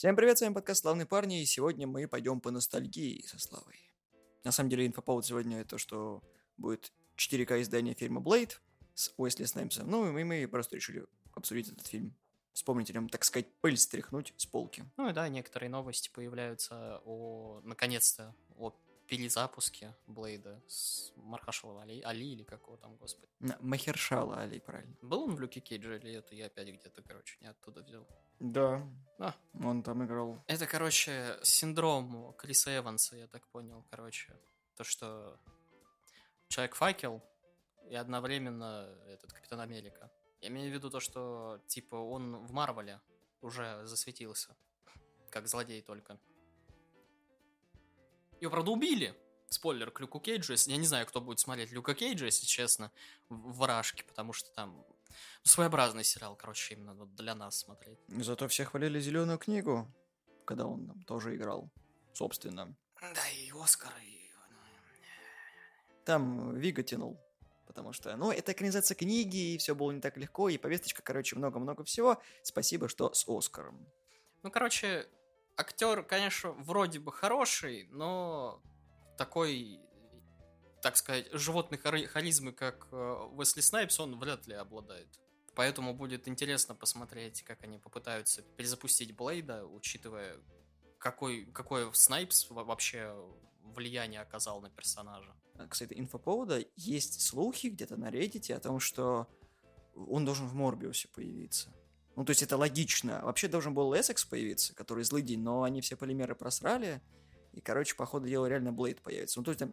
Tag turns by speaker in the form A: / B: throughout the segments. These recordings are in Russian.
A: Всем привет, с вами подкаст «Славные парни», и сегодня мы пойдем по ностальгии со Славой. На самом деле, инфоповод сегодня это, что будет 4К издание фильма «Блейд» с Уэсли Снайпсом. Ну, и мы просто решили обсудить этот фильм. Вспомнить о так сказать, пыль стряхнуть с полки.
B: Ну и да, некоторые новости появляются о, наконец-то, перезапуске Блейда с Мархашала Али, Али или какого там, господи.
A: Махершала Али, правильно.
B: Был он в Люке Кейдже или это я опять где-то, короче, не оттуда взял?
A: Да.
B: А.
A: Он там играл.
B: Это, короче, синдром Криса Эванса, я так понял, короче. То, что Человек-факел и одновременно этот Капитан Америка. Я имею в виду то, что, типа, он в Марвеле уже засветился. Как злодей только. Его, правда, убили. Спойлер к Люку Кейджу. Я не знаю, кто будет смотреть Люка Кейджа, если честно, в «Вражке», потому что там ну, своеобразный сериал, короче, именно вот для нас смотреть.
A: Зато все хвалили зеленую книгу, когда он там тоже играл. Собственно.
B: Да, и Оскар, и...
A: Там Вига тянул. Потому что, ну, это экранизация книги, и все было не так легко, и повесточка, короче, много-много всего. Спасибо, что с Оскаром.
B: Ну, короче, актер, конечно, вроде бы хороший, но такой, так сказать, животной хари- харизмы, как э, Уэсли Снайпс, он вряд ли обладает. Поэтому будет интересно посмотреть, как они попытаются перезапустить Блейда, учитывая, какой, какое Снайпс во- вообще влияние оказал на персонажа.
A: А, Кстати, инфоповода есть слухи где-то на Reddit о том, что он должен в Морбиусе появиться. Ну, то есть это логично. Вообще должен был Эссекс появиться, который злыдень, но они все полимеры просрали. И, короче, по ходу дела реально Блейд появится. Ну, то есть там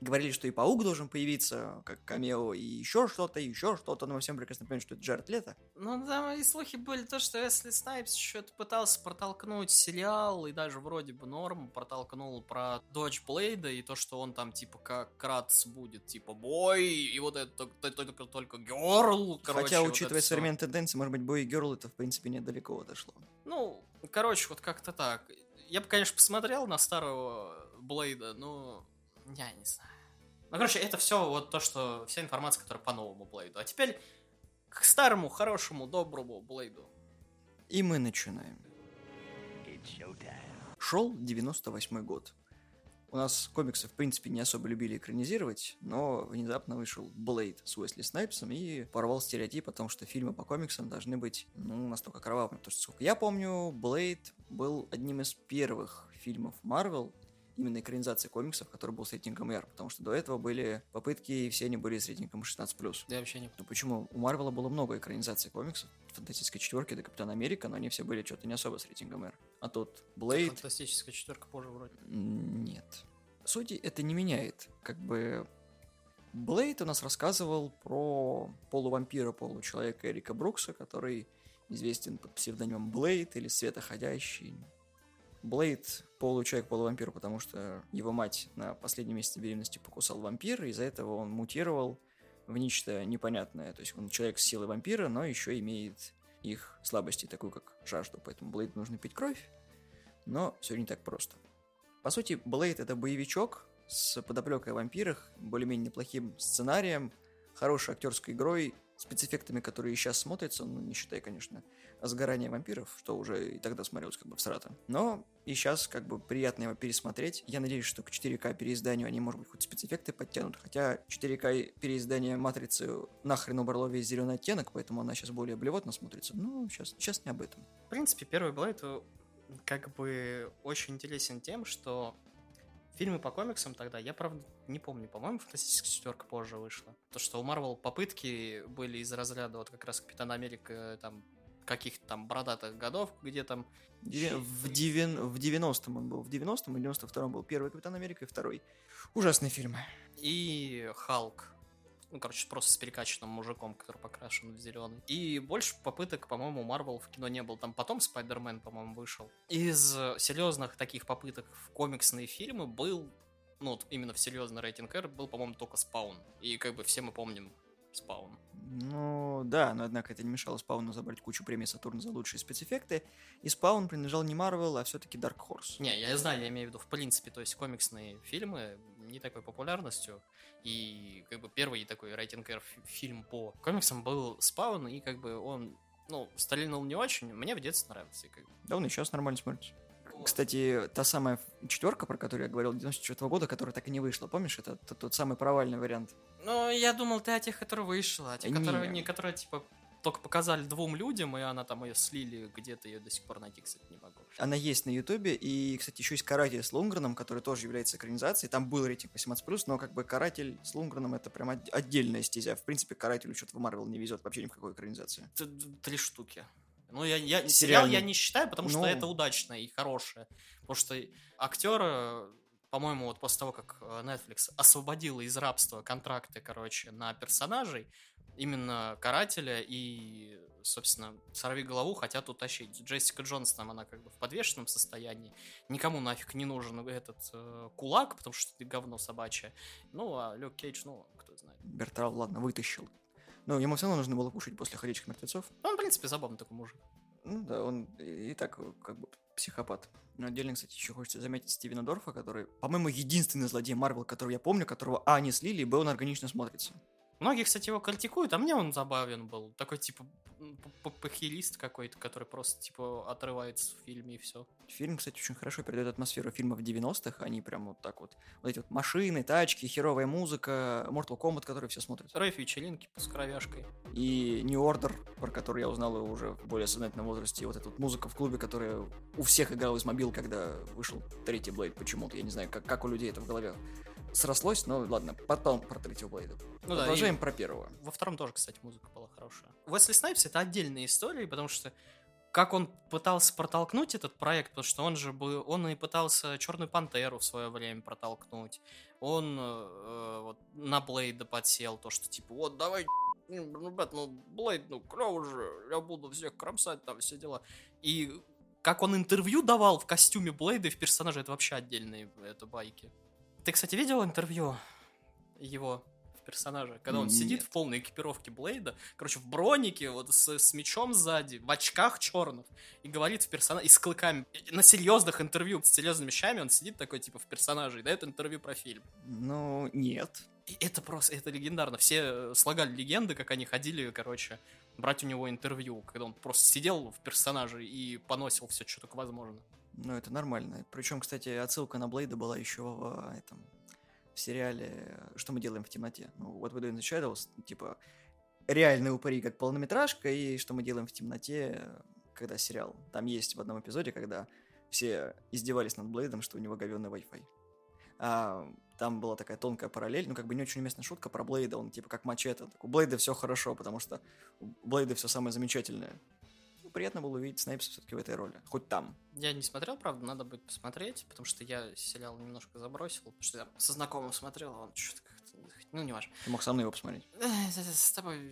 A: говорили, что и Паук должен появиться, как камео, и еще что-то, и еще что-то, но мы всем прекрасно понимаем, что это Джаред Лето.
B: Ну, там и слухи были то, что Эсли Снайпс что-то пытался протолкнуть сериал, и даже вроде бы норм протолкнул про дочь Блейда, и то, что он там, типа, как Кратс будет, типа, бой, и вот это только, только, Герл, короче.
A: Хотя,
B: вот
A: учитывая
B: всё.
A: современные тенденции, может быть, Бой и Герл это, в принципе, недалеко отошло.
B: Ну, короче, вот как-то так. Я бы, конечно, посмотрел на старого Блейда, но я не знаю. Ну, короче, это все вот то, что вся информация, которая по новому Блейду. А теперь к старому, хорошему, доброму Блейду.
A: И мы начинаем. Шел 98 год. У нас комиксы, в принципе, не особо любили экранизировать, но внезапно вышел Блейд с Уэсли Снайпсом и порвал стереотип о том, что фильмы по комиксам должны быть, ну, настолько кровавыми. Потому что, сколько я помню, Блейд был одним из первых фильмов Марвел, именно экранизации комиксов, который был с рейтингом R, потому что до этого были попытки, и все они были с рейтингом 16+.
B: Я вообще не...
A: Ну почему? У Марвела было много экранизаций комиксов, Фантастической четверки до Капитана Америка, но они все были что-то не особо с рейтингом R. А тут Блейд...
B: Фантастическая четверка позже вроде.
A: Нет. Сути это не меняет. Как бы Блейд у нас рассказывал про полувампира, получеловека Эрика Брукса, который известен под псевдонимом Блейд или Светоходящий. Блейд получеловек, полувампир, потому что его мать на последнем месяце беременности покусал вампир, и из-за этого он мутировал в нечто непонятное. То есть он человек с силой вампира, но еще имеет их слабости, такую как жажду. Поэтому Блейду нужно пить кровь, но все не так просто. По сути, Блейд это боевичок с подоплекой вампирах, более-менее неплохим сценарием, хорошей актерской игрой, спецэффектами, которые сейчас смотрятся, ну, не считая, конечно, сгорания вампиров, что уже и тогда смотрелось как бы всрато. Но и сейчас как бы приятно его пересмотреть. Я надеюсь, что к 4К переизданию они, может быть, хоть спецэффекты подтянут, хотя 4К переиздание Матрицы нахрен убрало весь зеленый оттенок, поэтому она сейчас более блевотно смотрится. Ну, сейчас, сейчас не об этом.
B: В принципе, первый Блейд э, как бы очень интересен тем, что фильмы по комиксам тогда, я правда не помню, по-моему, Фантастическая четверка позже вышла. То, что у Марвел попытки были из разряда вот как раз Капитан Америка там каких-то там бородатых годов, где там
A: Девя- В, девян- в 90-м он был. В 90-м и 92-м был первый Капитан Америка и второй. Ужасные фильмы.
B: и Халк. Ну, короче, просто с перекачанным мужиком, который покрашен в зеленый. И больше попыток, по-моему, Марвел в кино не было. Там потом Спайдермен, по-моему, вышел. Из э, серьезных таких попыток в комиксные фильмы был, ну, вот именно в серьезный рейтинг R, был, по-моему, только Спаун. И как бы все мы помним Спаун.
A: Ну, да, но однако это не мешало Спауну забрать кучу премий Сатурна за лучшие спецэффекты. И Спаун принадлежал не Марвел, а все-таки Dark Horse.
B: Не, я знаю, я имею в виду в принципе, то есть комиксные фильмы не такой популярностью. И как бы первый такой рейтинг R фильм по комиксам был Спаун, и как бы он Ну, стрельнул не очень, мне в детстве нравился. Как... бы.
A: Да, он и сейчас нормально смотрится. Кстати, та самая четверка, про которую я говорил, 94 года, которая так и не вышла, помнишь, это тот, тот самый провальный вариант.
B: Ну, я думал, ты о тех, которые вышла, а те,
A: Не.
B: которые, не, которые, типа, только показали двум людям, и она там ее слили где-то, ее до сих пор найти, кстати, не могу.
A: Она есть на Ютубе, и, кстати, еще есть «Каратель» с Лунгреном, который тоже является экранизацией. Там был рейтинг 18+, но как бы «Каратель» с Лунгреном это прям от- отдельная стезя. В принципе, «Карателю» что-то в Марвел не везет вообще ни в какой экранизации.
B: Три штуки. Ну, я, я сериал
A: Сериальный.
B: я не считаю, потому что
A: Ну.
B: это удачное и хорошее. Потому что актер, по-моему, вот после того, как э, Netflix освободил из рабства контракты, короче, на персонажей, именно Карателя и, собственно, Сорви голову хотят утащить. Джессика Джонс там, она как бы в подвешенном состоянии. Никому нафиг не нужен этот э, кулак, потому что ты говно собачье. Ну, а Люк Кейдж, ну, кто знает.
A: Бертрал, ладно, вытащил. Ну, ему все равно нужно было кушать после «Ходячих мертвецов».
B: Ну, он, в принципе, забавный такой мужик.
A: Ну да, он и, так как бы психопат. Но отдельно, кстати, еще хочется заметить Стивена Дорфа, который, по-моему, единственный злодей Марвел, которого я помню, которого А не слили, и Б он органично смотрится.
B: Многие, кстати, его критикуют, а мне он забавен был. Такой, типа, похилист какой-то, который просто, типа, отрывается в фильме и все.
A: Фильм, кстати, очень хорошо передает атмосферу фильмов 90-х. Они прям вот так вот. Вот эти вот машины, тачки, херовая музыка, Mortal Kombat, который все смотрят.
B: Рэйф вечеринки с кровяшкой.
A: И New Order, про который я узнал уже в более сознательном возрасте. И вот эта вот музыка в клубе, которая у всех играла из мобил, когда вышел третий Блейд почему-то. Я не знаю, как, как у людей это в голове срослось, но ладно, потом про третьего Блейда.
B: Ну да,
A: Продолжаем
B: и
A: про первого.
B: во втором тоже, кстати, музыка была хорошая. Уэсли Снайпс это отдельная история, потому что как он пытался протолкнуть этот проект, потому что он же был, он и пытался Черную Пантеру в свое время протолкнуть. Он э, вот на Блейда подсел, то что типа, вот давай, ну, ну Блейд, ну клево же, я буду всех кромсать, там все дела. И как он интервью давал в костюме Блейда и в персонаже, это вообще отдельные это байки. Ты, кстати, видел интервью его в персонаже, когда он сидит
A: Нет.
B: в полной экипировке Блейда, короче, в бронике, вот с, с мечом сзади, в очках черных, и говорит в персонаже, и с клыками, И на серьезных интервью, с серьезными вещами, он сидит такой, типа, в персонаже, и дает интервью про фильм.
A: Ну, нет.
B: И это просто, это легендарно. Все э, слагали легенды, как они ходили, короче, брать у него интервью, когда он просто сидел в персонаже и поносил все, что только возможно.
A: Ну, это нормально. Причем, кстати, отсылка на Блейда была еще в э, этом в сериале «Что мы делаем в темноте». Ну, What We Do in the Shadows, типа, реальные упыри как полнометражка, и «Что мы делаем в темноте», э, когда сериал. Там есть в одном эпизоде, когда все издевались над Блейдом, что у него говенный Wi-Fi. А, там была такая тонкая параллель, ну, как бы не очень уместная шутка про Блейда, он типа как мачете. Так, у Блейда все хорошо, потому что у Блейда все самое замечательное. Приятно было увидеть Снайпса все-таки в этой роли. Хоть там.
B: Я не смотрел, правда, надо будет посмотреть, потому что я сериал немножко забросил, потому что я со знакомым смотрел, а он что-то как-то... Ну, не важно.
A: Ты мог со мной его посмотреть.
B: С тобой,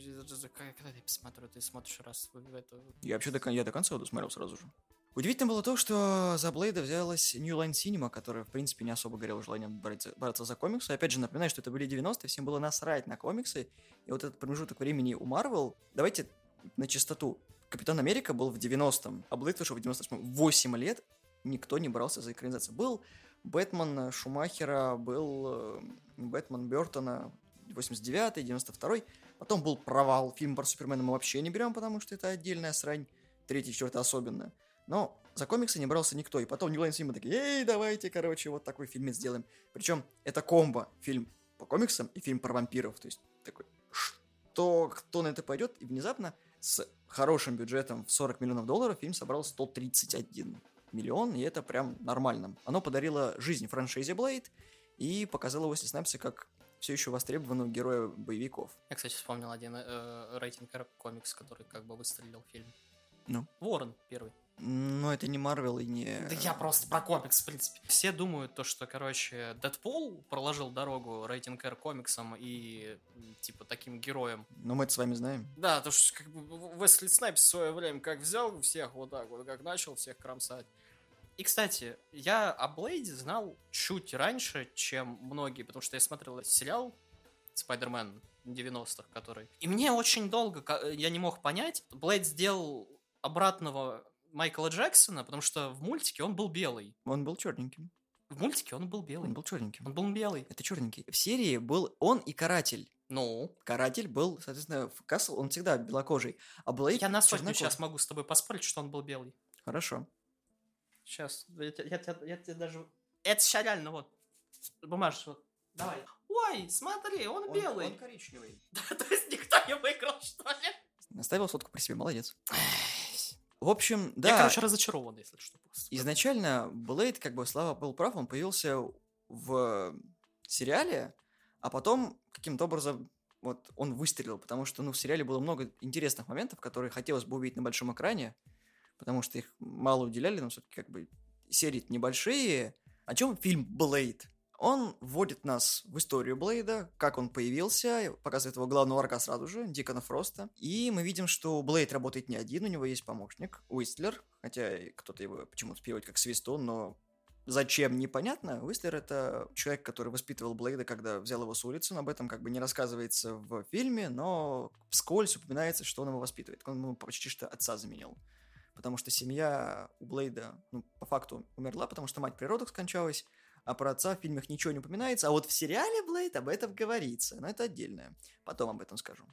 B: когда я посмотрю, ты смотришь раз в это...
A: Я вообще до, я до конца его досмотрел сразу же. Удивительно было то, что за Блейда взялась New Line Cinema, которая, в принципе, не особо горела желанием брать- бороться за комиксы. Опять же, напоминаю, что это были 90-е, всем было насрать на комиксы. И вот этот промежуток времени у Marvel, давайте на чистоту. Капитан Америка был в 90-м, а Блейд вышел в 98-м. 8 лет никто не брался за экранизацию. Был Бэтмен Шумахера, был э, Бэтмен Бертона 89-й, 92-й. Потом был провал. Фильм про Супермена мы вообще не берем, потому что это отдельная срань. Третий, четвертый особенно. Но за комиксы не брался никто. И потом Line Cinema такие, эй, давайте, короче, вот такой фильм сделаем. Причем это комбо. Фильм по комиксам и фильм про вампиров. То есть такой, что, кто на это пойдет? И внезапно с хорошим бюджетом в 40 миллионов долларов фильм собрал 131 миллион, и это прям нормально. Оно подарило жизнь франшизе Блейд и показало Уэсли Снайпса как все еще востребованного героя боевиков.
B: Я, кстати, вспомнил один э, рейтинг R комикс, который как бы выстрелил фильм.
A: Ну?
B: Ворон первый.
A: Но это не Марвел и не...
B: Да я просто про комикс, в принципе. Все думают то, что, короче, Дэдпул проложил дорогу рейтинг R комиксам и, типа, таким героям.
A: Но мы это с вами знаем.
B: Да, то что, как бы, Уэсли Снайпс в свое время как взял всех вот так вот, как начал всех кромсать. И, кстати, я о Блейде знал чуть раньше, чем многие, потому что я смотрел сериал Спайдермен 90-х, который... И мне очень долго, я не мог понять, Блейд сделал обратного Майкла Джексона, потому что в мультике он был белый.
A: Он был черненьким.
B: В мультике он был белый.
A: Он был черненьким.
B: Он был белый.
A: Это черненький. В серии был он и каратель.
B: Ну,
A: Каратель был, соответственно, в Касл, он всегда белокожий, а Блейд
B: я на сотню
A: чернокожий.
B: сейчас могу с тобой поспорить, что он был белый.
A: Хорошо.
B: Сейчас, я, я, те- я тебе даже... Это сейчас реально, вот, бумажка, вот. Давай. Ой, смотри, он, белый.
A: коричневый.
B: То есть никто не выиграл, что ли?
A: Оставил сотку при себе, молодец. В общем, да,
B: Я, короче, разочарован, если что.
A: изначально Блейд, как бы Слава был прав, он появился в сериале, а потом каким-то образом вот он выстрелил, потому что ну, в сериале было много интересных моментов, которые хотелось бы увидеть на большом экране, потому что их мало уделяли, но все-таки как бы серии небольшие. О чем фильм Блейд? Он вводит нас в историю Блейда, как он появился, показывает его главного врага сразу же, Дикона Фроста. И мы видим, что Блейд работает не один, у него есть помощник, Уистлер, хотя кто-то его почему-то переводит как Свистун, но зачем, непонятно. Уистлер — это человек, который воспитывал Блейда, когда взял его с улицы, но об этом как бы не рассказывается в фильме, но вскользь упоминается, что он его воспитывает. Он ему почти что отца заменил. Потому что семья у Блейда, ну, по факту, умерла, потому что мать при скончалась, а про отца в фильмах ничего не упоминается, а вот в сериале Блейд об этом говорится, но это отдельное. Потом об этом скажу.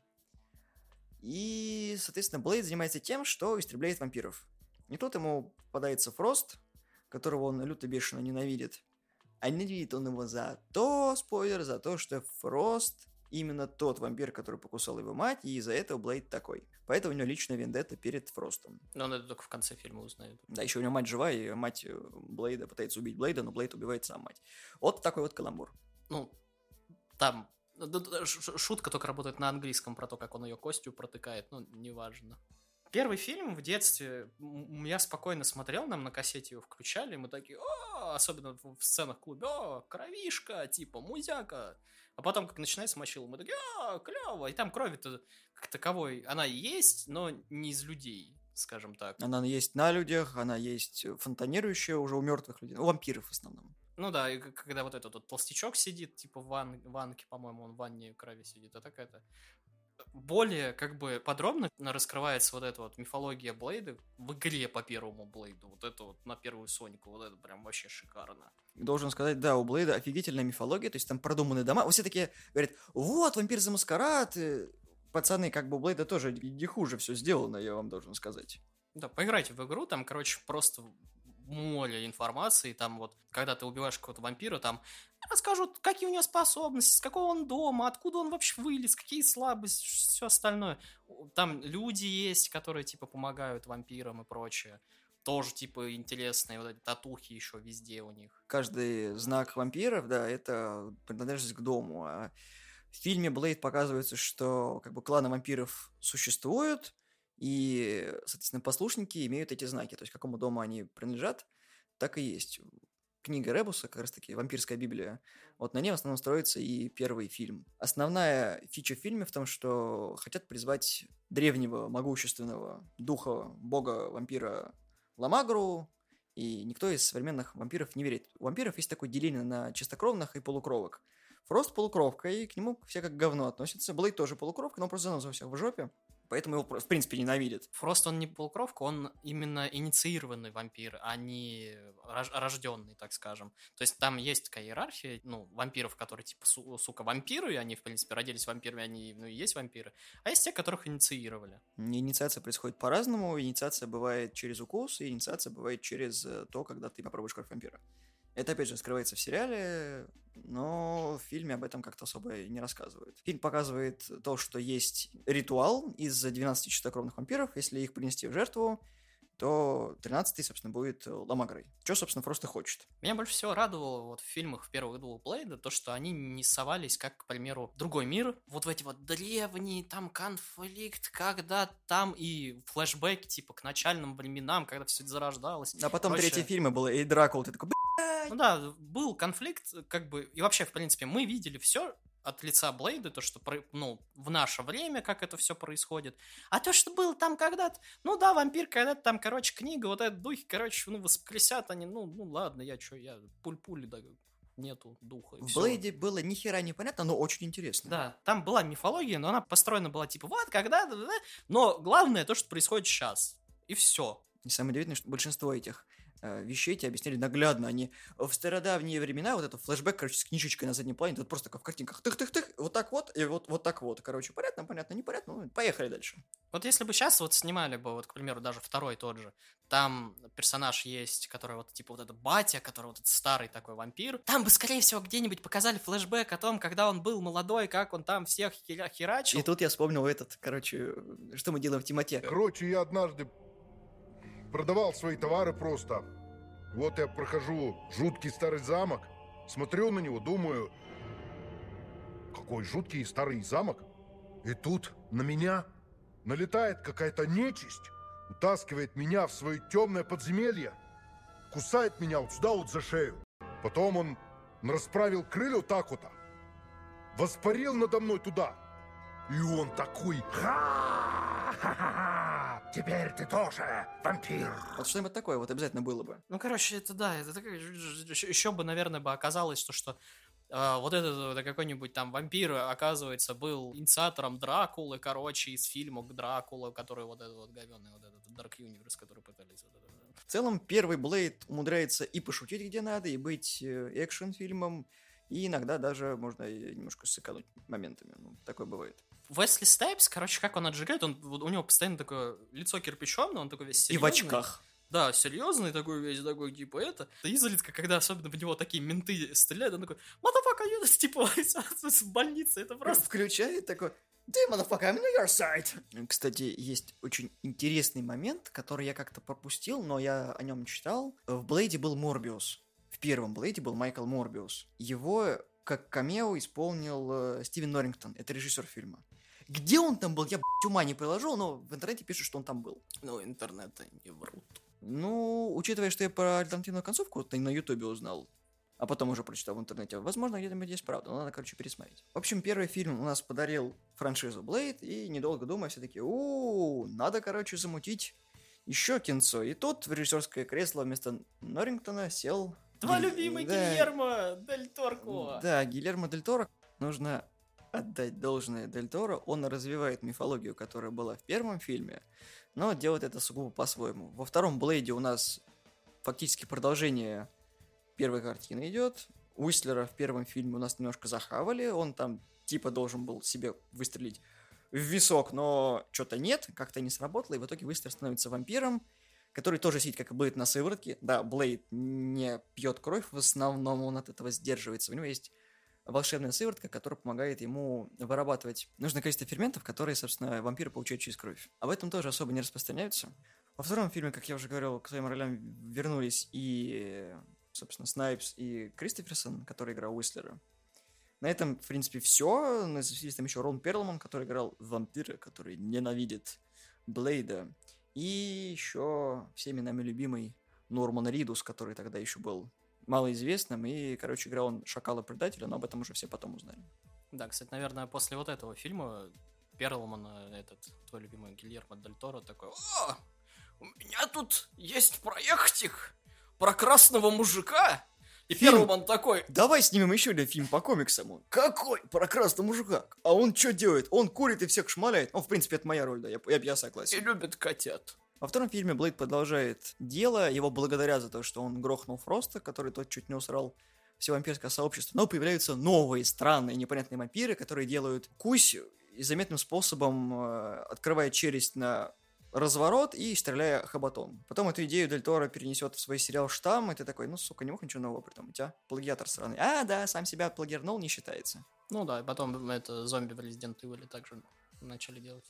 A: И, соответственно, Блейд занимается тем, что истребляет вампиров. И тут ему попадается Фрост, которого он люто бешено ненавидит. А ненавидит он его за то, спойлер, за то, что Фрост именно тот вампир, который покусал его мать, и из-за этого Блейд такой. Поэтому у него личная вендетта перед Фростом.
B: Но он это только в конце фильма узнает.
A: Да, еще у него мать жива, и мать э, Блейда пытается убить Блейда, но Блейд убивает сам мать. Вот такой вот каламбур.
B: Ну, там ш- шутка только работает на английском про то, как он ее костью протыкает, ну, неважно. Первый фильм в детстве я спокойно смотрел, нам на кассете его включали, и мы такие, о, особенно в в сценах в клубе, о, кровишка, типа, музяка. А потом, как начинается мочило, мы такие, о, клево, и там крови-то как таковой, она есть, но не из людей, скажем так.
A: Она есть на людях, она есть фонтанирующая уже у мертвых людей, у вампиров в основном.
B: Ну да, и когда вот этот вот толстячок сидит, типа в ван- ванке, по-моему, он в ванне крови сидит, это какая-то... Более как бы подробно раскрывается вот эта вот мифология Блейда в игре по первому Блейду. Вот это вот на первую Сонику, вот это прям вообще шикарно.
A: Должен сказать, да, у Блейда офигительная мифология, то есть там продуманные дома. Все такие говорят, вот, вампир за маскарад. Пацаны, как бы у Блейда тоже не хуже все сделано, я вам должен сказать.
B: Да, поиграйте в игру, там, короче, просто море информации, там вот, когда ты убиваешь какого-то вампира, там расскажут, какие у него способности, с какого он дома, откуда он вообще вылез, какие слабости, все остальное. Там люди есть, которые, типа, помогают вампирам и прочее. Тоже, типа, интересные, вот эти татухи еще везде у них.
A: Каждый знак вампиров, да, это принадлежность к дому. А в фильме Блейд показывается, что как бы кланы вампиров существуют, и, соответственно, послушники имеют эти знаки. То есть, какому дому они принадлежат, так и есть. Книга Ребуса, как раз таки, вампирская Библия, вот на ней в основном строится и первый фильм. Основная фича в фильме в том, что хотят призвать древнего, могущественного духа бога-вампира Ламагру, и никто из современных вампиров не верит. У вампиров есть такое деление на чистокровных и полукровок. Фрост полукровка, и к нему все как к говну относятся. Блейд тоже полукровка, но он просто заносит всех в жопе. Поэтому его, в принципе, ненавидят.
B: Фрост, он не полукровка, он именно инициированный вампир, а не рож- рожденный, так скажем. То есть там есть такая иерархия, ну, вампиров, которые типа, су- сука, вампиры, и они, в принципе, родились вампирами, они, ну, и есть вампиры. А есть те, которых инициировали.
A: Инициация происходит по-разному. Инициация бывает через укус, и инициация бывает через э, то, когда ты попробуешь кровь вампира. Это, опять же, скрывается в сериале, но в фильме об этом как-то особо и не рассказывают. Фильм показывает то, что есть ритуал из 12 чистокровных вампиров. Если их принести в жертву, то 13-й, собственно, будет Ламагрой. Что, собственно, просто хочет.
B: Меня больше всего радовало вот в фильмах в первых двух Блейда то, что они не совались, как, к примеру, другой мир, вот в эти вот древние там конфликт, когда там и флешбеки, типа, к начальным временам, когда все это зарождалось.
A: А потом
B: Короче-
A: третий фильм было, и Дракул, ты такой,
B: Ну да, был конфликт, как бы, и вообще, в принципе, мы видели все от лица Блейда, то, что, ну, в наше время, как это все происходит. А то, что было там когда-то, ну да, вампир когда-то там, короче, книга, вот этот духи, короче, ну, воскресят они, ну, ну ладно, я что, я пуль-пуль, да, нету духа.
A: В. Блейде было ни хера непонятно, но очень интересно.
B: Да, там была мифология, но она построена была типа вот, когда, да, да, но главное то, что происходит сейчас. И все.
A: И самое удивительное, что большинство этих э, вещей тебе объясняли наглядно. Они в стародавние времена, вот это флешбэк, короче, с книжечкой на заднем плане, тут просто как в картинках, тых-тых-тых, вот так вот, и вот, вот так вот. Короче, понятно, понятно, непонятно, ну, поехали дальше.
B: Вот если бы сейчас вот снимали бы, вот, к примеру, даже второй тот же, там персонаж есть, который вот, типа, вот этот батя, который вот этот старый такой вампир, там бы, скорее всего, где-нибудь показали флешбэк о том, когда он был молодой, как он там всех хера херачил.
A: И тут я вспомнил этот, короче, что мы делаем в темноте.
C: Короче, я однажды продавал свои товары просто. Вот я прохожу жуткий старый замок, смотрю на него, думаю, какой жуткий старый замок. И тут на меня налетает какая-то нечисть, утаскивает меня в свое темное подземелье, кусает меня вот сюда вот за шею. Потом он расправил крылья вот так вот, воспарил надо мной туда. И он такой, ха-ха-ха, теперь ты тоже вампир.
A: Вот что-нибудь такое вот обязательно было бы.
B: Ну, короче, это да, это такая- еще, бы, наверное, бы оказалось, что, что а, вот этот вот какой-нибудь там вампир, оказывается, был инициатором Дракулы, короче, из фильма Дракула, который вот этот вот говенный, вот этот Dark Universe, который пытались... вот это.
A: В целом, первый Блейд умудряется и пошутить где надо, и быть э, экшн-фильмом, и иногда даже можно немножко сэкономить моментами. Ну, такое бывает.
B: Wesley Снайпс, короче, как он отжигает, он, у него постоянно такое лицо кирпичом, но он такой весь
A: И в
B: серьезный.
A: очках.
B: Да, серьезный такой весь, такой, типа, это. Да изредка, когда особенно в него такие менты стреляют, он такой, you just», типа, в больнице, это просто...
A: Включает такой, ты, motherfucker, I'm on your side. Кстати, есть очень интересный момент, который я как-то пропустил, но я о нем читал. В Блейде был Морбиус. В первом Блейде был Майкл Морбиус. Его как камео исполнил э, Стивен Норрингтон. Это режиссер фильма. Где он там был, я, блядь, ума не приложил, но в интернете пишут, что он там был.
B: Ну, интернеты не врут.
A: Ну, учитывая, что я про альтернативную концовку на Ютубе узнал, а потом уже прочитал в интернете, возможно, где-нибудь есть правда, но надо, короче, пересмотреть. В общем, первый фильм у нас подарил франшизу Блейд, и недолго думая, все таки у надо, короче, замутить еще кинцо. И тут в режиссерское кресло вместо Норрингтона сел...
B: Два
A: Гиль-
B: любимый
A: да,
B: Гильермо Дель Торко.
A: Да, Гильермо Дель Торо. Нужно отдать должное Дель Торо. Он развивает мифологию, которая была в первом фильме, но делает это сугубо по-своему. Во втором Блейде у нас фактически продолжение первой картины идет. Уистлера в первом фильме у нас немножко захавали. Он там типа должен был себе выстрелить в висок, но что-то нет, как-то не сработало, и в итоге Уистлер становится вампиром, который тоже сидит, как и Блейд, на сыворотке. Да, Блейд не пьет кровь, в основном он от этого сдерживается. У него есть волшебная сыворотка, которая помогает ему вырабатывать нужное количество ферментов, которые, собственно, вампиры получают через кровь. Об этом тоже особо не распространяются. Во втором фильме, как я уже говорил, к своим ролям вернулись и, собственно, Снайпс и Кристоферсон, который играл Уистлера. На этом, в принципе, все. Есть там еще Рон Перлман, который играл вампира, который ненавидит Блейда. И еще всеми нами любимый Норман Ридус, который тогда еще был малоизвестным. И, короче, играл он Шакала-предателя, но об этом уже все потом узнали.
B: Да, кстати, наверное, после вот этого фильма Перлман, э, этот твой любимый Гильермо Дель Торо такой, о, у меня тут есть проектик про красного мужика. И
A: Фильм.
B: Перлман такой,
A: Давай снимем еще один фильм по комиксам. Он, Какой? Про красного мужика. А он что делает? Он курит и всех шмаляет. Ну, в принципе, это моя роль, да, я, я, я
B: и
A: согласен.
B: любит котят.
A: Во втором фильме Блейд продолжает дело. Его благодарят за то, что он грохнул Фроста, который тот чуть не усрал все вампирское сообщество. Но появляются новые странные непонятные вампиры, которые делают кусь и заметным способом э, открывая челюсть на разворот и стреляя хоботом. Потом эту идею Дель Торо перенесет в свой сериал «Штамм», и ты такой, ну, сука, не мог ничего нового придумать, а? Плагиатор сраный. А, да, сам себя плагиарнул, не считается.
B: Ну да, и потом это зомби в Resident Evil также начали делать.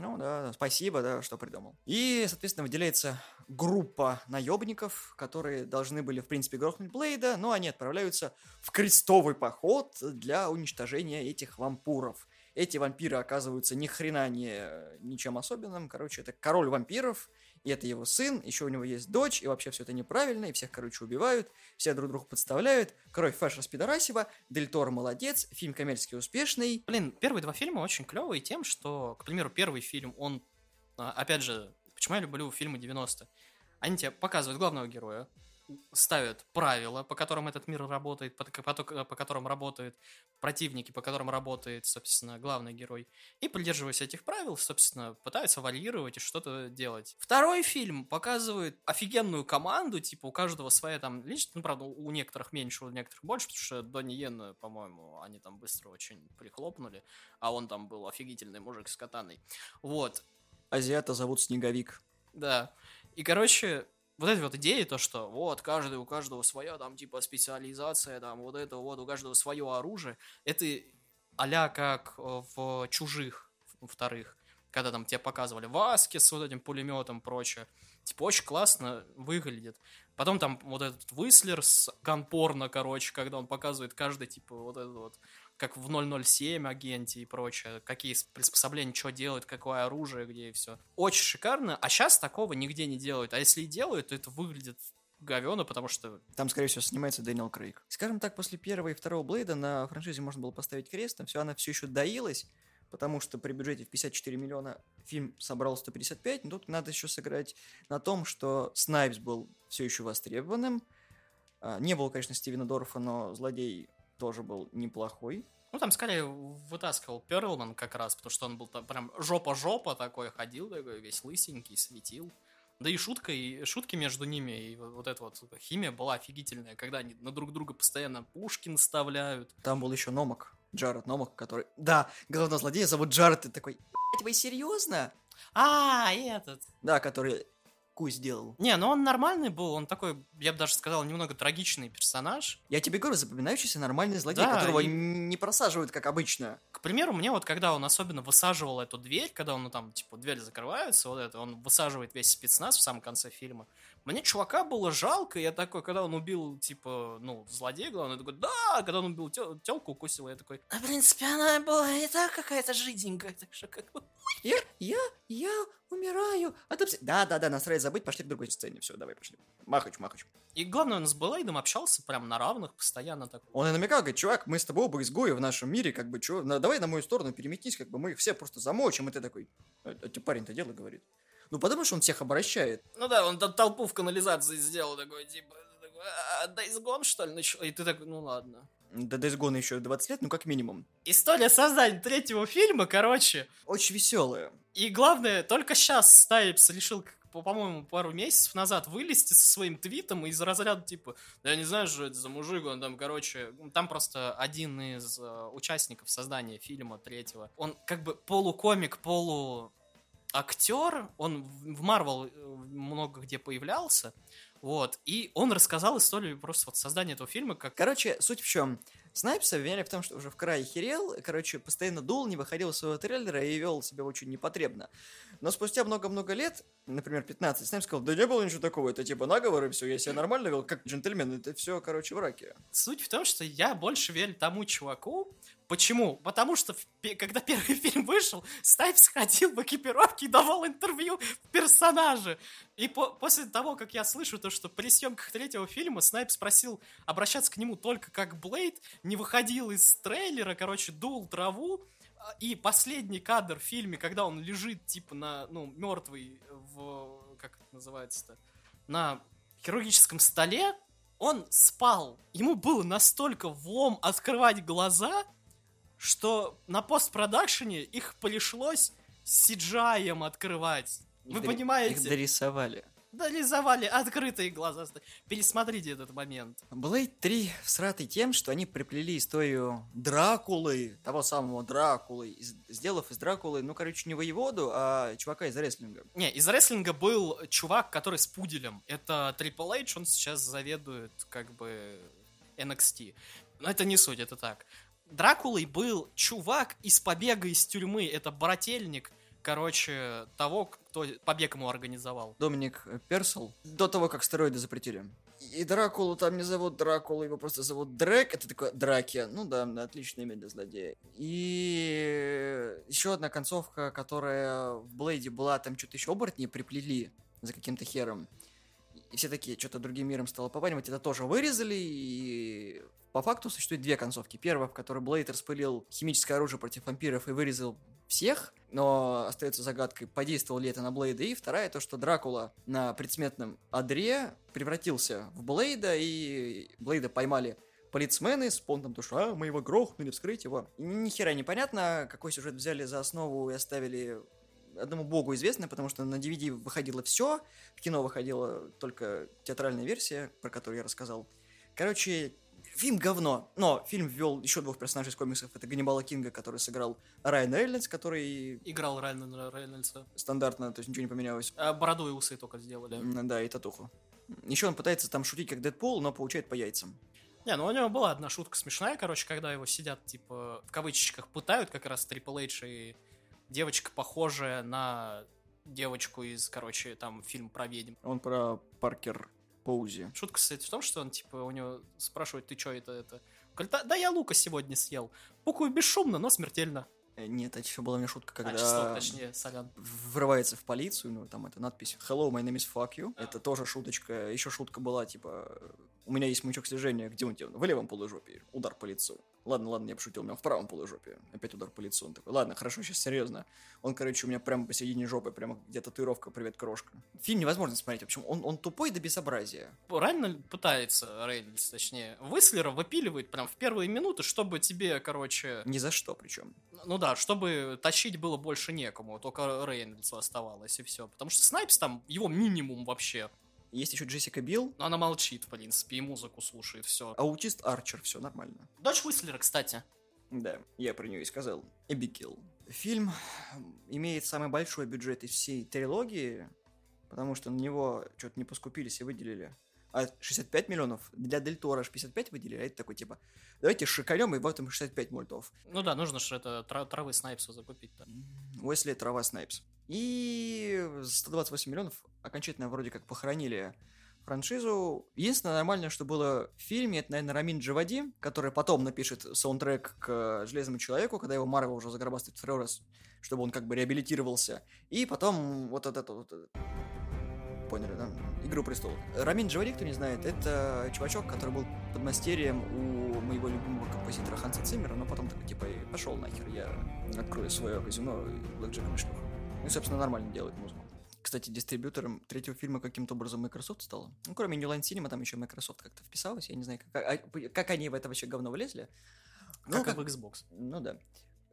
A: Ну да, спасибо, да, что придумал. И, соответственно, выделяется группа наемников, которые должны были, в принципе, грохнуть Блейда, но они отправляются в крестовый поход для уничтожения этих вампуров. Эти вампиры оказываются ни хрена не ничем особенным. Короче, это король вампиров, и это его сын, еще у него есть дочь, и вообще все это неправильно, и всех, короче, убивают, все друг друга подставляют. Кровь Фэш распидорасива, Дель Торо молодец, фильм коммерчески успешный.
B: Блин, первые два фильма очень клевые тем, что, к примеру, первый фильм, он, а, опять же, почему я люблю фильмы 90 Они тебе показывают главного героя, ставят правила, по которым этот мир работает, по, по, по которым работают противники, по которым работает, собственно, главный герой. И, придерживаясь этих правил, собственно, пытаются варьировать и что-то делать. Второй фильм показывает офигенную команду, типа у каждого своя там личность, ну, правда, у некоторых меньше, у некоторых больше, потому что Донни Йен, по-моему, они там быстро очень прихлопнули, а он там был офигительный мужик с катаной. Вот.
A: Азиата зовут Снеговик.
B: Да. И, короче, вот эта вот идея, то, что вот каждый, у каждого своя там типа специализация, там вот это вот, у каждого свое оружие, это а как в «Чужих» вторых, когда там тебе показывали Васки с вот этим пулеметом и прочее. Типа очень классно выглядит. Потом там вот этот Выслер с ганпорно, короче, когда он показывает каждый, типа, вот этот вот как в 007 агенте и прочее, какие приспособления, что делают, какое оружие, где и все. Очень шикарно, а сейчас такого нигде не делают. А если и делают, то это выглядит говёно, потому что...
A: Там, скорее всего, снимается Дэниел Крейг. Скажем так, после первого и второго Блейда на франшизе можно было поставить крест, но все, она все еще доилась, потому что при бюджете в 54 миллиона фильм собрал 155, но тут надо еще сыграть на том, что Снайпс был все еще востребованным, а, не было, конечно, Стивена Дорфа, но злодей тоже был неплохой.
B: Ну, там скорее вытаскивал Перлман как раз, потому что он был там прям жопа-жопа такой, ходил такой, весь лысенький, светил. Да и шутка, и шутки между ними, и вот эта вот химия была офигительная, когда они на друг друга постоянно пушки наставляют.
A: Там был еще Номок, Джаред Номок, который... Да, главного злодея зовут Джаред, и такой, вы серьезно?
B: А, этот.
A: Да, который Ку сделал.
B: Не, ну он нормальный был, он такой, я бы даже сказал, немного трагичный персонаж.
A: Я тебе говорю, запоминающийся нормальный злодей, да, которого и... не просаживают, как обычно.
B: К примеру, мне вот когда он особенно высаживал эту дверь, когда он, ну там, типа, дверь закрывается, вот это, он высаживает весь спецназ в самом конце фильма, мне чувака было жалко, я такой, когда он убил, типа, ну, злодея главное, я такой, да, когда он убил тел- телку, укусил, я такой, а, в принципе, она была и так какая-то жиденькая, так что как бы...
A: Я, я, я умираю. А ты... Да, да, да, настроить забыть, пошли к другой сцене. Все, давай, пошли. Махач, махач.
B: И главное, он с Блейдом общался прям на равных, постоянно так.
A: Он и намекал, говорит, чувак, мы с тобой оба изгои в нашем мире, как бы, чё, давай на мою сторону переметнись, как бы, мы их все просто замочим, и ты такой, а, а парень-то дело говорит. Ну, потому что он всех обращает.
B: Ну да, он толпу в канализации сделал, такой, типа, а, Days Gone, что ли, начал? И ты такой, ну ладно.
A: До Days Gone еще 20 лет, ну как минимум.
B: История создания третьего фильма, короче.
A: Очень веселая.
B: И главное, только сейчас Стайпс решил по-моему, пару месяцев назад вылезти со своим твитом из разряда типа, да я не знаю, что это за мужик, он там, короче, там просто один из э, участников создания фильма третьего, он как бы полукомик, полу актер, он в Марвел э, много где появлялся, вот. И он рассказал историю просто вот создания этого фильма, как...
A: Короче, суть в чем? Снайпса обвиняли в том, что уже в край херел, короче, постоянно дул, не выходил из своего трейлера и вел себя очень непотребно. Но спустя много-много лет, например, 15, Снайп сказал, да не было ничего такого, это типа наговор и все, я себя нормально вел, как джентльмен, это все, короче, в раке.
B: Суть в том, что я больше верю тому чуваку, Почему? Потому что когда первый фильм вышел, Снайпс ходил в экипировке и давал интервью в персонаже. И по после того, как я слышу то, что при съемках третьего фильма Снайпс просил обращаться к нему только как Блейд, не выходил из трейлера, короче, дул траву, и последний кадр в фильме, когда он лежит, типа, на, ну, мертвый в, как это называется-то, на хирургическом столе, он спал. Ему было настолько влом открывать глаза, что на постпродакшене их пришлось CGI открывать. Вы их понимаете?
A: Их дорисовали.
B: Дорисовали открытые глаза. Пересмотрите этот момент.
A: Blade 3 всратый тем, что они приплели историю Дракулы, того самого Дракулы, сделав из Дракулы, ну, короче, не воеводу, а чувака из рестлинга.
B: Не, из рестлинга был чувак, который с пуделем. Это Triple H, он сейчас заведует, как бы, NXT. Но это не суть, это так. Дракулой был чувак из побега из тюрьмы. Это брательник, короче, того, кто побег ему организовал.
A: Доминик Персел. До того, как стероиды запретили. И Дракулу там не зовут Дракула, его просто зовут Дрек. Это такое Драки. Ну да, отличное имя для злодея. И еще одна концовка, которая в Блейде была, там что-то еще оборотни приплели за каким-то хером. И все такие, что-то другим миром стало попаривать, это тоже вырезали, и по факту существует две концовки. Первая, в которой Блейд распылил химическое оружие против вампиров и вырезал всех. Но остается загадкой, подействовал ли это на Блейда. И вторая, то, что Дракула на предсмертном одре превратился в Блейда, и Блейда поймали полицмены с понтом, то, что а, мы его грохнули, вскрыть его. Ни хера непонятно, какой сюжет взяли за основу и оставили одному богу известно, потому что на DVD выходило все, в кино выходила только театральная версия, про которую я рассказал. Короче, фильм говно, но фильм ввел еще двух персонажей из комиксов. Это Ганнибала Кинга, который сыграл Райан Рейнольдс, который
B: Играл Райана Рейнольдса.
A: стандартно, то есть ничего не поменялось.
B: А бороду и усы только сделали.
A: Да, и татуху. Еще он пытается там шутить как Дэдпул, но получает по яйцам.
B: Не, ну у него была одна шутка смешная, короче, когда его сидят, типа, в кавычечках пытают, как раз Трипл Эйдж и девочка, похожая на девочку из, короче, там, фильм про ведьм.
A: Он про Паркер Поузи.
B: Шутка состоит в том, что он, типа, у него спрашивает, ты чё это, это? Говорит, да, да я лука сегодня съел. Пукаю бесшумно, но смертельно.
A: Э, Нет, это еще была у меня шутка,
B: А,
A: когда
B: часов, точнее, сорян.
A: врывается в полицию, ну, там эта надпись «Hello, my name is fuck you». Это тоже шуточка. Еще шутка была, типа, у меня есть маячок слежения, где он тебе? В левом полужопе. Удар по лицу. Ладно, ладно, я пошутил, у меня в правом полужопе. Опять удар по лицу. Он такой, ладно, хорошо, сейчас серьезно. Он, короче, у меня прямо посередине жопы, прямо где татуировка «Привет, крошка». Фильм невозможно смотреть, в общем, он, он тупой до безобразия.
B: Реально пытается Рейнольдс, точнее, Выслера выпиливает прям в первые минуты, чтобы тебе, короче,
A: Ни за что причем.
B: ну да, чтобы тащить было больше некому, только Рейнольдсу оставалось, и все. Потому что Снайпс там, его минимум вообще.
A: Есть еще Джессика Билл,
B: Но она молчит, в принципе, и музыку слушает, все.
A: аутист Арчер, все нормально.
B: Дочь Выслера, кстати.
A: Да, я про нее и сказал. Эбигейл. Фильм имеет самый большой бюджет из всей трилогии, потому что на него что-то не поскупились и выделили. А 65 миллионов для Дель Торо аж 55 выделили, а это такой типа, давайте шикарем и в этом 65 мультов.
B: Ну да, нужно же это тра- травы Снайпса закупить-то.
A: Уэсли Трава Снайпс. И 128 миллионов окончательно вроде как похоронили франшизу. Единственное нормальное, что было в фильме, это, наверное, Рамин Джавади, который потом напишет саундтрек к Железному Человеку, когда его Марвел уже загробастает второй раз, чтобы он как бы реабилитировался. И потом вот этот вот... этот- Поняли, да? Игру престолов. Рамин Джавади, кто не знает, это чувачок, который был подмастерьем у моего любимого композитора Ханса Циммера, но потом такой, типа, «Эй, пошел нахер, я открою свое казино и блэкджеком и шлюх. Ну и, собственно, нормально делает музыку. Кстати, дистрибьютором третьего фильма каким-то образом Microsoft стала. Ну, кроме New Line Cinema, там еще Microsoft как-то вписалась. Я не знаю, как, а- как они в это вообще говно влезли. Ну,
B: Как и в Xbox.
A: ну да.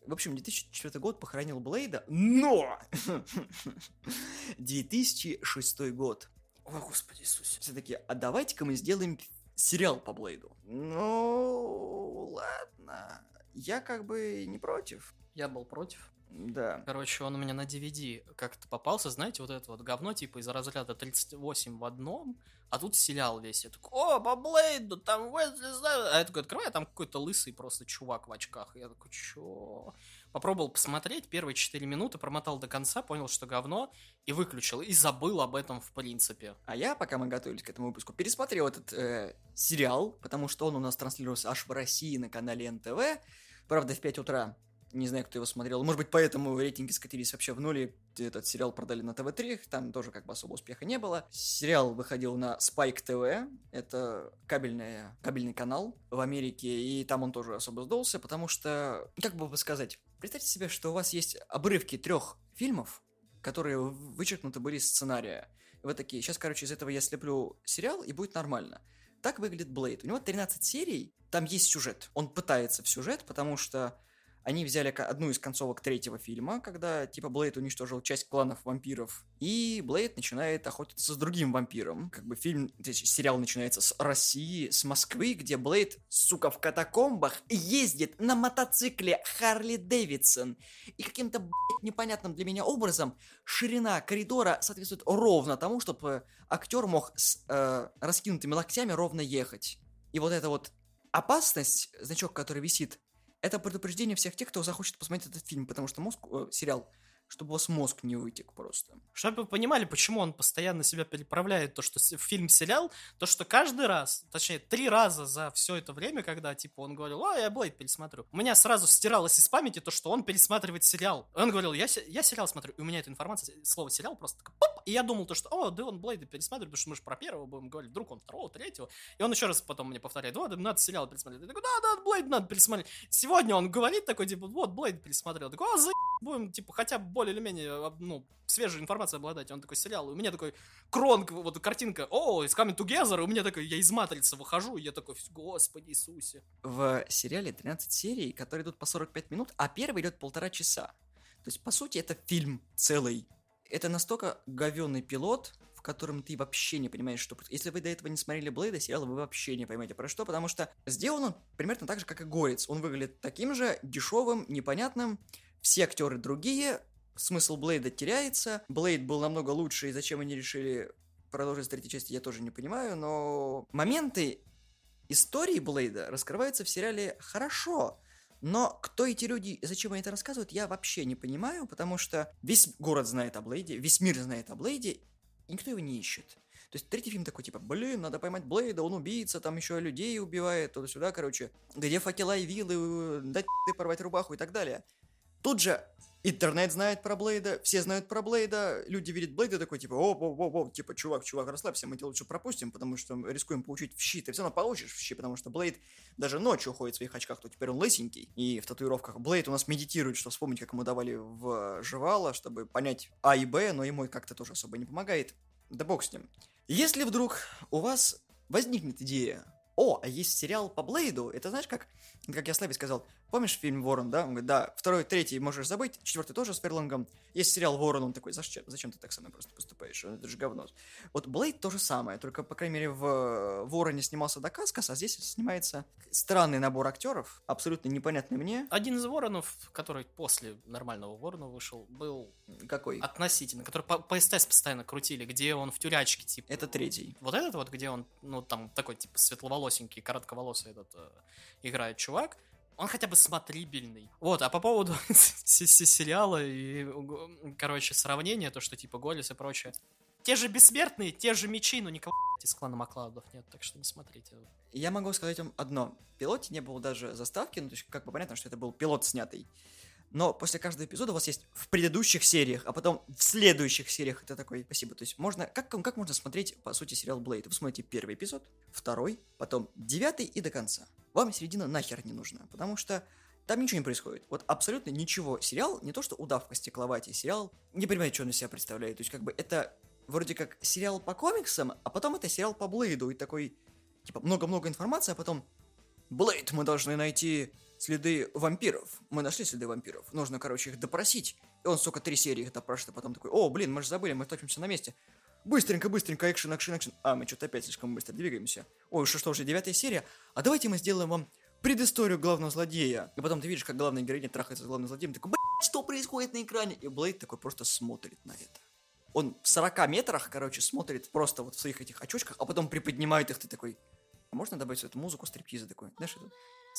A: В общем, 2004 год похоронил Блейда, но 2006 год.
B: О, Господи Иисусе.
A: Все таки а давайте-ка мы сделаем сериал по Блейду. Ну, ладно. Я как бы не против.
B: Я был против.
A: Да.
B: Короче, он у меня на DVD как-то попался, знаете, вот это вот говно, типа из разряда 38 в одном, а тут сериал весь. Я такой, о, по Блейду, там Снайпс». А я такой открываю, а там какой-то лысый просто чувак в очках. Я такой, чё? Попробовал посмотреть первые 4 минуты, промотал до конца, понял, что говно, и выключил, и забыл об этом в принципе.
A: А я, пока мы готовились к этому выпуску, пересмотрел этот э, сериал, потому что он у нас транслировался аж в России на канале НТВ. Правда, в 5 утра. Не знаю, кто его смотрел. Может быть, поэтому рейтинги скатились вообще в нули. Этот сериал продали на ТВ-3, там тоже как бы особо успеха не было. Сериал выходил на Spike TV, это кабельная, кабельный канал в Америке, и там он тоже особо сдулся, потому что, как бы сказать, представьте себе, что у вас есть обрывки трех фильмов, которые вычеркнуты были из сценария. И вы такие, сейчас, короче, из этого я слеплю сериал, и будет нормально. Так выглядит Блейд. У него 13 серий, там есть сюжет. Он пытается в сюжет, потому что они взяли одну из концовок третьего фильма, когда, типа, Блейд уничтожил часть кланов вампиров, и Блейд начинает охотиться с другим вампиром. Как бы фильм, сериал начинается с России, с Москвы, где Блейд, сука, в катакомбах ездит на мотоцикле Харли Дэвидсон. И каким-то, непонятным для меня образом ширина коридора соответствует ровно тому, чтобы актер мог с э, раскинутыми локтями ровно ехать. И вот эта вот опасность, значок, который висит, это предупреждение всех тех, кто захочет посмотреть этот фильм, потому что мозг, э, сериал чтобы у вас мозг не вытек просто.
B: Чтобы вы понимали, почему он постоянно себя переправляет, то, что фильм-сериал, то, что каждый раз, точнее, три раза за все это время, когда, типа, он говорил, а, я Блейд пересмотрю, у меня сразу стиралось из памяти то, что он пересматривает сериал. Он говорил, я, я сериал смотрю, и у меня эта информация, слово сериал просто так, поп, и я думал то, что, о, да он Блейда пересматривает, потому что мы же про первого будем говорить, вдруг он второго, третьего, и он еще раз потом мне повторяет, вот, надо сериал пересмотреть. Я такой, да, да, Блейд надо пересмотреть. Сегодня он говорит такой, типа, вот, Блейд пересмотрел. Я такой, а, за будем, типа, хотя бы более или менее, ну, свежей информацией обладать. Он такой сериал, и у меня такой кронг, вот картинка, о, из Coming Together, и у меня такой, я из Матрицы выхожу, и я такой, господи Иисусе.
A: В сериале 13 серий, которые идут по 45 минут, а первый идет полтора часа. То есть, по сути, это фильм целый. Это настолько говенный пилот, в котором ты вообще не понимаешь, что... Если вы до этого не смотрели Блейда, сериал, вы вообще не поймете про что, потому что сделан он примерно так же, как и Горец. Он выглядит таким же, дешевым, непонятным, все актеры другие, смысл Блейда теряется. Блейд был намного лучше, и зачем они решили продолжить с третьей части, я тоже не понимаю, но моменты истории Блейда раскрываются в сериале хорошо. Но кто эти люди зачем они это рассказывают, я вообще не понимаю, потому что весь город знает о Блейде, весь мир знает о Блейде, и никто его не ищет. То есть третий фильм такой, типа, блин, надо поймать Блейда, он убийца, там еще людей убивает, туда-сюда, короче. Где факела и вилы, дать порвать рубаху и так далее. Тут же интернет знает про Блейда, все знают про Блейда, люди видят Блейда такой, типа, о, о, о, о, типа, чувак, чувак, расслабься, мы тебя лучше пропустим, потому что рискуем получить в щи. Ты все равно получишь в щи, потому что Блейд даже ночью ходит в своих очках, то теперь он лысенький, и в татуировках. Блейд у нас медитирует, что вспомнить, как ему давали в жевало, чтобы понять А и Б, но ему как-то тоже особо не помогает. Да бог с ним. Если вдруг у вас возникнет идея, о, а есть сериал по Блейду, это знаешь как, как я Славе сказал, Помнишь фильм «Ворон», да? Он говорит, да, второй, третий можешь забыть, четвертый тоже с Ферлангом. Есть сериал «Ворон», он такой, зачем, зачем ты так со мной просто поступаешь? Это же говно. Вот Блейд то же самое, только, по крайней мере, в «Вороне» снимался Дакаскас, а здесь снимается странный набор актеров, абсолютно непонятный мне.
B: Один из «Воронов», который после нормального «Ворона» вышел, был...
A: Какой?
B: Относительно, который по, по СТС постоянно крутили, где он в тюрячке, типа...
A: Это третий.
B: Вот этот вот, где он, ну, там, такой, типа, светловолосенький, коротковолосый этот э, играет чувак, он хотя бы смотрибельный. Вот, а по поводу сериала и, короче, сравнения, то, что типа Голис и прочее. Те же бессмертные, те же мечи, но никого из клана Маклаудов нет, так что не смотрите.
A: Я могу сказать вам одно. В пилоте не было даже заставки, ну, то есть как бы понятно, что это был пилот снятый. Но после каждого эпизода у вас есть в предыдущих сериях, а потом в следующих сериях это такой, спасибо. То есть можно, как, как можно смотреть, по сути, сериал Блейд? Вы смотрите первый эпизод, второй, потом девятый и до конца. Вам середина нахер не нужна, потому что там ничего не происходит. Вот абсолютно ничего. Сериал не то, что удавка стекловатей, сериал не понимает, что он из себя представляет. То есть как бы это вроде как сериал по комиксам, а потом это сериал по Блейду. И такой, типа, много-много информации, а потом Блейд, мы должны найти следы вампиров. Мы нашли следы вампиров. Нужно, короче, их допросить. И он, сука, три серии их допрашивает, а потом такой, о, блин, мы же забыли, мы топимся на месте. Быстренько, быстренько, экшен, экшен, экшен. А, мы что-то опять слишком быстро двигаемся. Ой, что, что, уже девятая серия? А давайте мы сделаем вам предысторию главного злодея. И потом ты видишь, как главная героиня трахается с главным злодеем. Такой, блядь, что происходит на экране? И Блейд такой просто смотрит на это. Он в 40 метрах, короче, смотрит просто вот в своих этих очочках, а потом приподнимает их, ты такой... А можно добавить эту музыку стриптиза такой? Знаешь, это...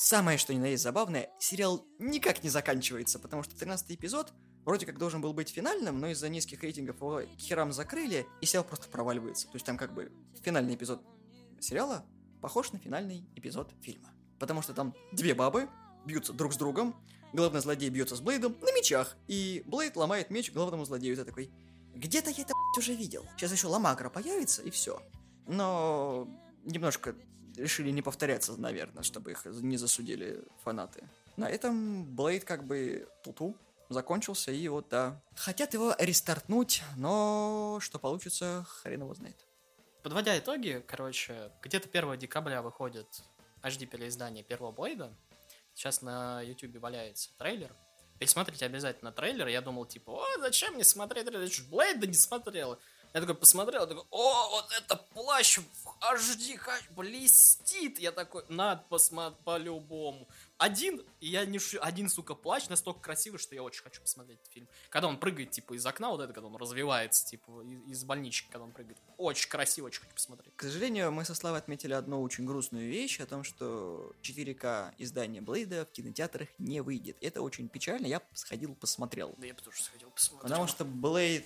A: Самое, что ни на есть забавное, сериал никак не заканчивается, потому что 13 эпизод вроде как должен был быть финальным, но из-за низких рейтингов его херам закрыли, и сериал просто проваливается. То есть там как бы финальный эпизод сериала похож на финальный эпизод фильма. Потому что там две бабы бьются друг с другом, главный злодей бьется с Блейдом на мечах, и Блейд ломает меч главному злодею. Это такой, где-то я это уже видел. Сейчас еще Ламагра появится, и все. Но немножко решили не повторяться, наверное, чтобы их не засудили фанаты. На этом Блейд как бы туту закончился, и вот, да. Хотят его рестартнуть, но что получится, хрен его знает.
B: Подводя итоги, короче, где-то 1 декабря выходит HD переиздание первого Блейда. Сейчас на YouTube валяется трейлер. Пересмотрите обязательно трейлер. Я думал, типа, о, зачем мне смотреть трейлер? Я чуть Блейда не смотрел. Я такой посмотрел, такой, о, вот это плащ в HD, блестит. Я такой, надо посмотреть по-любому. Один, я не шу, один, сука, плащ настолько красивый, что я очень хочу посмотреть этот фильм. Когда он прыгает, типа, из окна, вот это, когда он развивается, типа, из, больнички, когда он прыгает. Очень красиво, очень хочу посмотреть.
A: К сожалению, мы со Славой отметили одну очень грустную вещь о том, что 4К издание Блейда в кинотеатрах не выйдет. Это очень печально, я сходил, посмотрел.
B: Да я бы тоже сходил посмотреть.
A: Потому что Блейд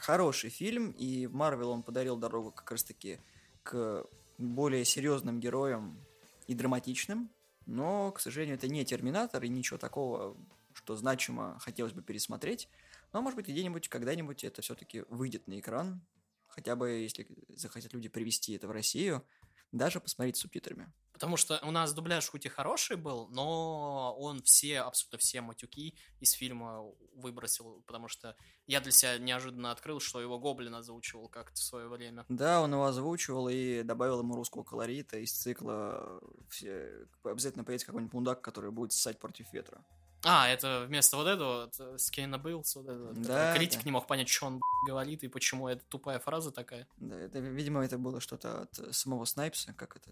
A: хороший фильм, и Марвел он подарил дорогу как раз-таки к более серьезным героям и драматичным, но, к сожалению, это не Терминатор и ничего такого, что значимо хотелось бы пересмотреть. Но, может быть, где-нибудь, когда-нибудь это все-таки выйдет на экран, хотя бы, если захотят люди привести это в Россию, даже посмотреть с субтитрами.
B: Потому что у нас дубляж хоть и хороший был, но он все, абсолютно все матюки из фильма выбросил, потому что я для себя неожиданно открыл, что его Гоблин озвучивал как-то в свое время.
A: Да, он его озвучивал и добавил ему русского колорита из цикла все... обязательно появится какой-нибудь мудак, который будет ссать против ветра.
B: А, это вместо вот этого, вот, skate uphill, вот этого,
A: Да,
B: критик
A: да.
B: не мог понять, что он говорит и почему это тупая фраза такая.
A: Да, это, видимо, это было что-то от э, самого Снайпса, как это...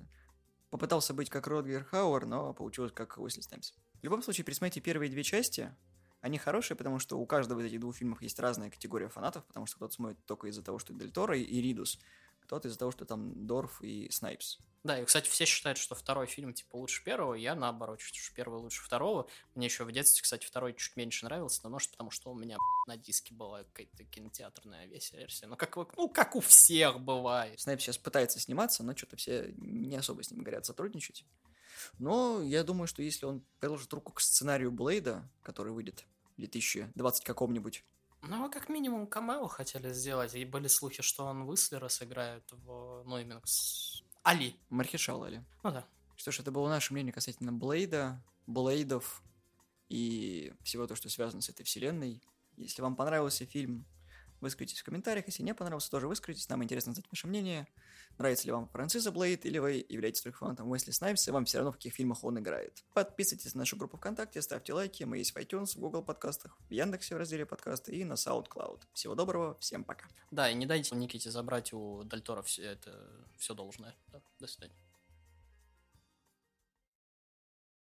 A: Попытался быть как Родгер Хауэр, но получилось как Уэсли Снайпс. В любом случае, пересмотрите первые две части. Они хорошие, потому что у каждого из этих двух фильмов есть разная категория фанатов, потому что кто-то смотрит только из-за того, что Дель Торо и Ридус, кто-то из-за того, что там Дорф и Снайпс.
B: Да, и, кстати, все считают, что второй фильм, типа, лучше первого, я наоборот, считаю, что первый лучше второго. Мне еще в детстве, кстати, второй чуть меньше нравился, но может потому, что у меня на диске была какая-то кинотеатрная версия. Ну, как, ну, как у всех бывает.
A: Снайпс сейчас пытается сниматься, но что-то все не особо с ним горят сотрудничать. Но я думаю, что если он приложит руку к сценарию Блейда, который выйдет в 2020 каком-нибудь,
B: Ну, вы как минимум камео хотели сделать, и были слухи, что он Выслера сыграет в, ну, именно с Али.
A: Мархешал или...
B: Ну да.
A: Что ж, это было наше мнение касательно Блейда, Блейдов и всего то, что связано с этой вселенной. Если вам понравился фильм, выскажитесь в комментариях. Если не понравился, тоже выскажитесь. Нам интересно знать ваше мнение. Нравится ли вам Франциса Блейд, или вы являетесь только фанатом Уэсли Снайпса, и вам все равно в каких фильмах он играет. Подписывайтесь на нашу группу ВКонтакте, ставьте лайки. Мы есть в iTunes, в Google подкастах, в Яндексе в разделе подкасты и на SoundCloud. Всего доброго, всем пока.
B: Да, и не дайте Никите забрать у Дальтора все это все должное. Да, до свидания.